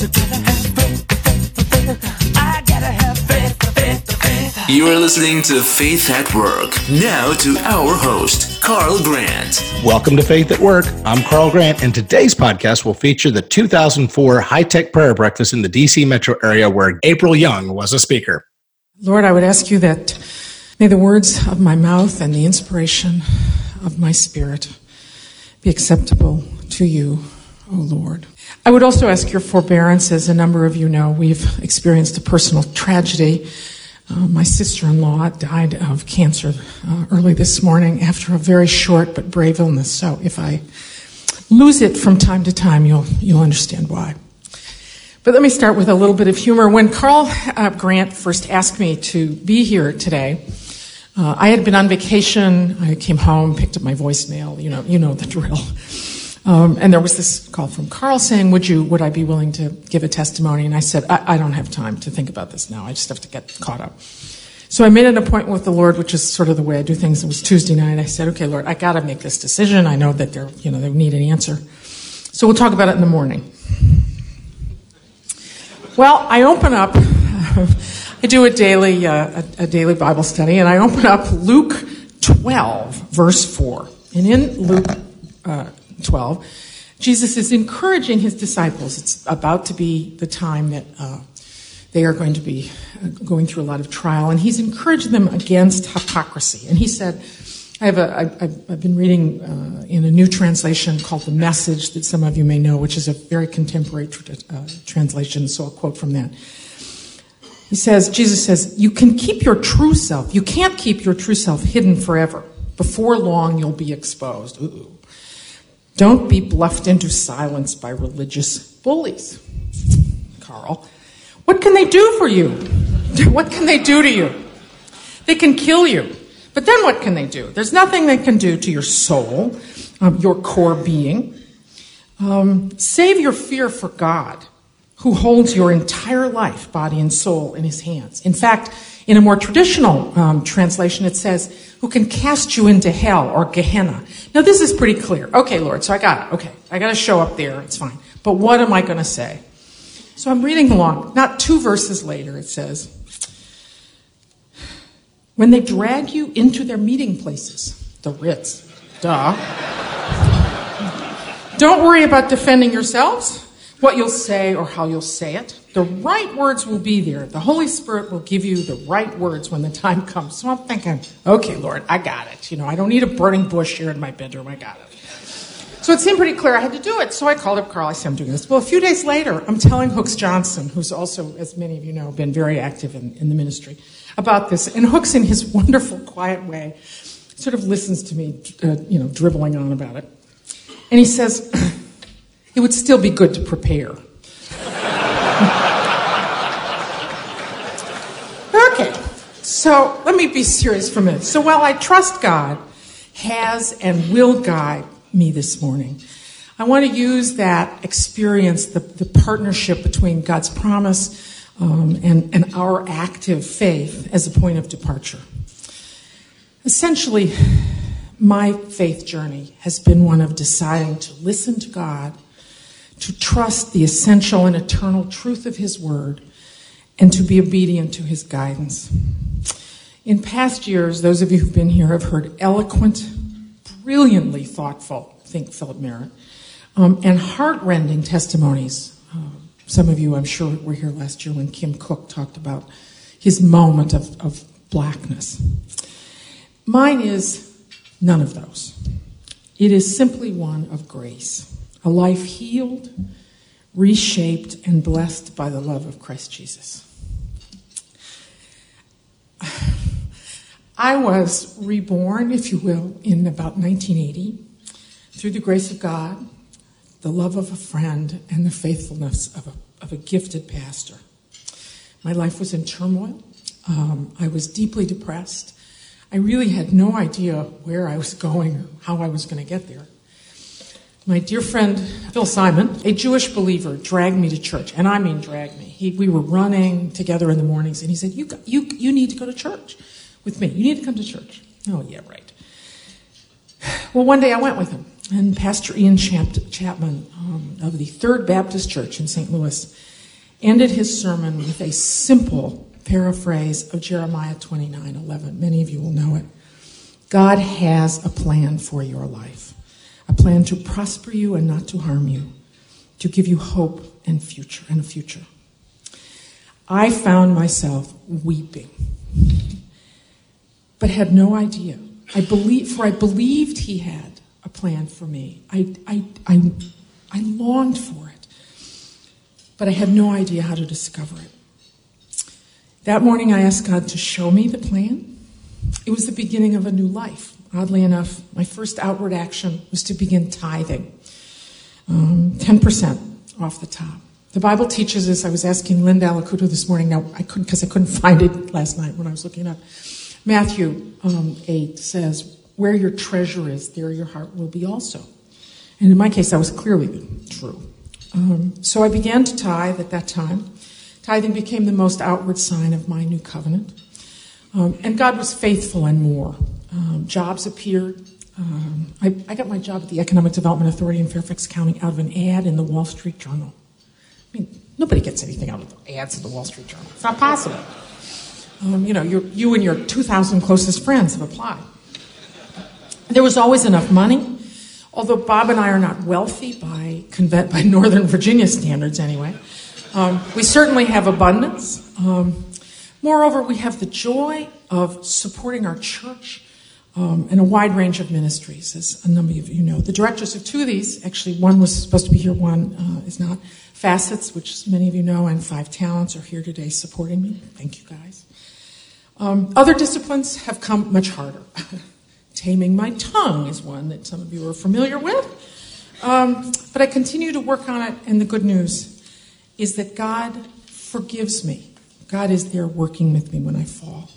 You are listening to Faith at Work. Now to our host, Carl Grant. Welcome to Faith at Work. I'm Carl Grant, and today's podcast will feature the 2004 High Tech Prayer Breakfast in the DC metro area where April Young was a speaker. Lord, I would ask you that may the words of my mouth and the inspiration of my spirit be acceptable to you, O Lord. I would also ask your forbearance, as a number of you know, we've experienced a personal tragedy uh, my sister in law died of cancer uh, early this morning after a very short but brave illness. So if I lose it from time to time, you'll, you'll understand why. But let me start with a little bit of humor. When Carl uh, Grant first asked me to be here today, uh, I had been on vacation. I came home, picked up my voicemail. You know, you know the drill. Um, and there was this call from Carl saying, "Would you? Would I be willing to give a testimony?" And I said, I, I, don't have time to think about this now. I just have to get caught up." So I made an appointment with the Lord, which is sort of the way I do things. It was Tuesday night. I said, "Okay, Lord, I got to make this decision. I know that they're, you know, they need an answer. So we'll talk about it in the morning." Well, I open up. I do a daily uh, a, a daily Bible study, and I open up Luke 12, verse 4. And in Luke uh, 12, Jesus is encouraging his disciples. It's about to be the time that uh, they are going to be uh, going through a lot of trial, and he's encouraging them against hypocrisy. And he said, I have a, I've been reading uh, in a new translation called The Message that some of you may know, which is a very contemporary uh, translation, so I'll quote from that. He says, Jesus says, you can keep your true self. You can't keep your true self hidden forever. Before long, you'll be exposed. Ooh. Don't be bluffed into silence by religious bullies. Carl, what can they do for you? What can they do to you? They can kill you. But then what can they do? There's nothing they can do to your soul, um, your core being. Um, save your fear for God, who holds your entire life, body and soul, in his hands. In fact, in a more traditional um, translation, it says, who can cast you into hell or Gehenna. Now, this is pretty clear. Okay, Lord, so I got it. Okay, I got to show up there. It's fine. But what am I going to say? So I'm reading along. Not two verses later, it says, when they drag you into their meeting places, the Ritz, duh. Don't worry about defending yourselves what you'll say or how you'll say it. The right words will be there. The Holy Spirit will give you the right words when the time comes. So I'm thinking, okay, Lord, I got it. You know, I don't need a burning bush here in my bedroom. I got it. So it seemed pretty clear I had to do it. So I called up Carl. I said, I'm doing this. Well, a few days later, I'm telling Hooks Johnson, who's also, as many of you know, been very active in, in the ministry, about this. And Hooks, in his wonderful, quiet way, sort of listens to me, uh, you know, dribbling on about it. And he says, it would still be good to prepare. okay, so let me be serious for a minute. So while I trust God has and will guide me this morning, I want to use that experience, the, the partnership between God's promise um, and, and our active faith, as a point of departure. Essentially, my faith journey has been one of deciding to listen to God to trust the essential and eternal truth of His Word, and to be obedient to His guidance. In past years, those of you who've been here have heard eloquent, brilliantly thoughtful, think Philip Merritt, um, and heartrending testimonies. Uh, some of you, I'm sure, were here last year when Kim Cook talked about his moment of, of blackness. Mine is none of those. It is simply one of grace a life healed, reshaped, and blessed by the love of Christ Jesus. I was reborn, if you will, in about 1980 through the grace of God, the love of a friend, and the faithfulness of a, of a gifted pastor. My life was in turmoil. Um, I was deeply depressed. I really had no idea where I was going or how I was going to get there. My dear friend Phil Simon, a Jewish believer, dragged me to church, and I mean dragged me. He, we were running together in the mornings, and he said, you, you, you need to go to church with me. You need to come to church. Oh, yeah, right. Well, one day I went with him. And Pastor Ian Chapman um, of the Third Baptist Church in St. Louis ended his sermon with a simple paraphrase of Jeremiah 29 11. Many of you will know it. God has a plan for your life, a plan to prosper you and not to harm you, to give you hope and future and a future. I found myself weeping, but had no idea. I believe, for I believed he had a plan for me. I, I, I, I longed for it, but I had no idea how to discover it. That morning, I asked God to show me the plan. It was the beginning of a new life. Oddly enough, my first outward action was to begin tithing um, 10% off the top. The Bible teaches us. I was asking Linda Alacuto this morning. Now I couldn't because I couldn't find it last night when I was looking up. Matthew um, eight says, "Where your treasure is, there your heart will be also." And in my case, that was clearly true. Um, so I began to tithe at that time. Tithing became the most outward sign of my new covenant. Um, and God was faithful and more. Um, jobs appeared. Um, I, I, got my job at the Economic Development Authority in Fairfax County out of an ad in the Wall Street Journal. I mean, nobody gets anything out of the ads in the Wall Street Journal. It's not possible. Um, you know, you and your 2,000 closest friends have applied. There was always enough money, although Bob and I are not wealthy by, by Northern Virginia standards anyway. Um, we certainly have abundance. Um, moreover, we have the joy of supporting our church um, and a wide range of ministries, as a number of you know. The directors of two of these, actually, one was supposed to be here, one uh, is not. Facets, which many of you know, and Five Talents are here today supporting me. Thank you guys. Um, other disciplines have come much harder. Taming my tongue is one that some of you are familiar with. Um, but I continue to work on it, and the good news is that God forgives me. God is there working with me when I fall.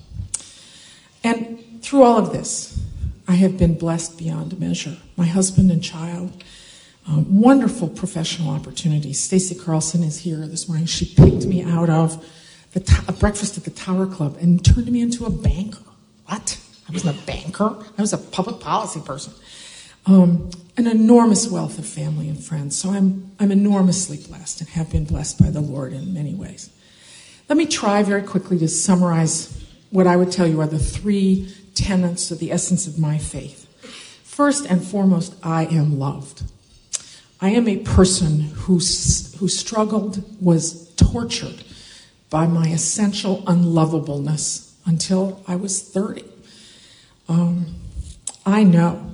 And through all of this, I have been blessed beyond measure. My husband and child um, wonderful professional opportunities. Stacy Carlson is here this morning. She picked me out of the t- a breakfast at the Tower Club and turned me into a banker. What? I wasn't a banker. I was a public policy person. Um, an enormous wealth of family and friends. So I'm, I'm enormously blessed and have been blessed by the Lord in many ways. Let me try very quickly to summarize what I would tell you are the three tenets of the essence of my faith. First and foremost, I am loved. I am a person who, who struggled, was tortured by my essential unlovableness until I was 30. Um, I know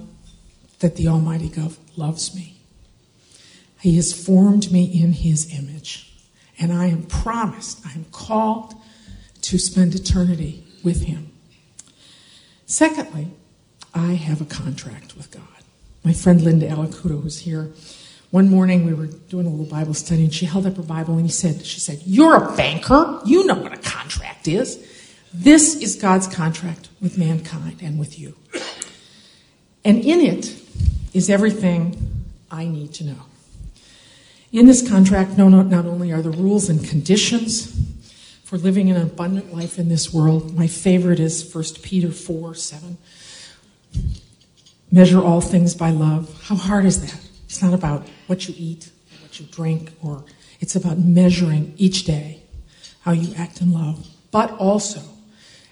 that the Almighty God loves me. He has formed me in His image. And I am promised, I am called to spend eternity with Him. Secondly, I have a contract with God. My friend Linda Alacuto, who's here, one morning we were doing a little Bible study and she held up her Bible and he said, she said, You're a banker. You know what a contract is. This is God's contract with mankind and with you. And in it is everything I need to know. In this contract, not only are the rules and conditions for living an abundant life in this world, my favorite is 1 Peter 4 7. Measure all things by love. How hard is that? It's not about what you eat, or what you drink, or it's about measuring each day how you act in love. But also,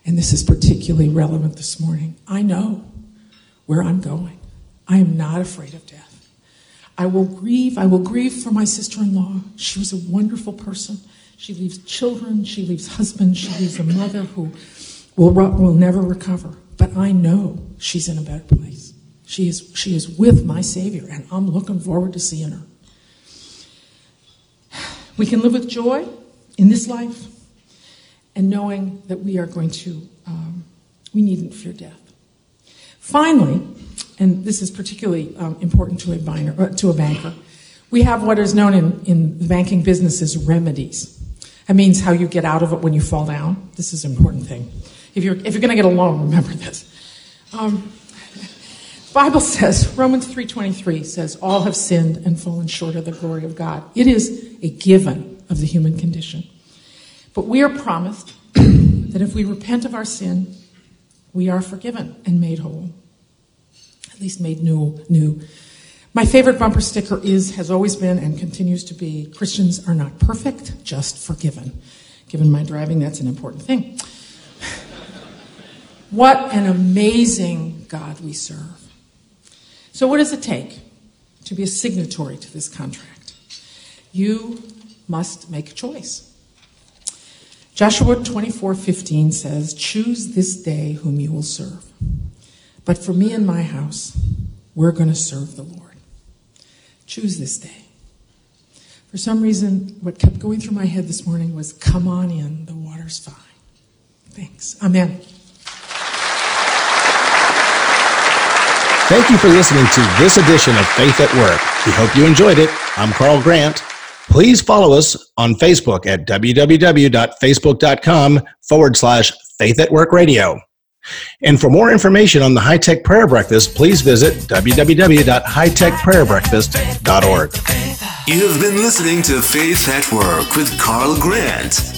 and this is particularly relevant this morning, I know where I'm going. I am not afraid of death. I will grieve. I will grieve for my sister in law. She was a wonderful person. She leaves children, she leaves husband, she leaves a mother who will, will never recover. But I know she's in a better place. She is, she is with my Savior, and I'm looking forward to seeing her. We can live with joy in this life and knowing that we are going to, um, we needn't fear death. Finally, and this is particularly um, important to a, uh, to a banker, we have what is known in, in the banking business as remedies. That means how you get out of it when you fall down. This is an important thing. If you're, if you're going to get a loan, remember this. Um, Bible says, Romans 3.23 says, all have sinned and fallen short of the glory of God. It is a given of the human condition. But we are promised that if we repent of our sin, we are forgiven and made whole. At least made new. new. My favorite bumper sticker is, has always been, and continues to be Christians are not perfect, just forgiven. Given my driving, that's an important thing. what an amazing God we serve. So, what does it take to be a signatory to this contract? You must make a choice. Joshua 24:15 says, "Choose this day whom you will serve. But for me and my house, we're going to serve the Lord." Choose this day. For some reason, what kept going through my head this morning was, "Come on in, the water's fine." Thanks. Amen. Thank you for listening to this edition of Faith at Work. We hope you enjoyed it. I'm Carl Grant. Please follow us on Facebook at www.facebook.com forward slash Faith at Work Radio. And for more information on the High Tech Prayer Breakfast, please visit www.hightechprayerbreakfast.org. You have been listening to Faith at Work with Carl Grant.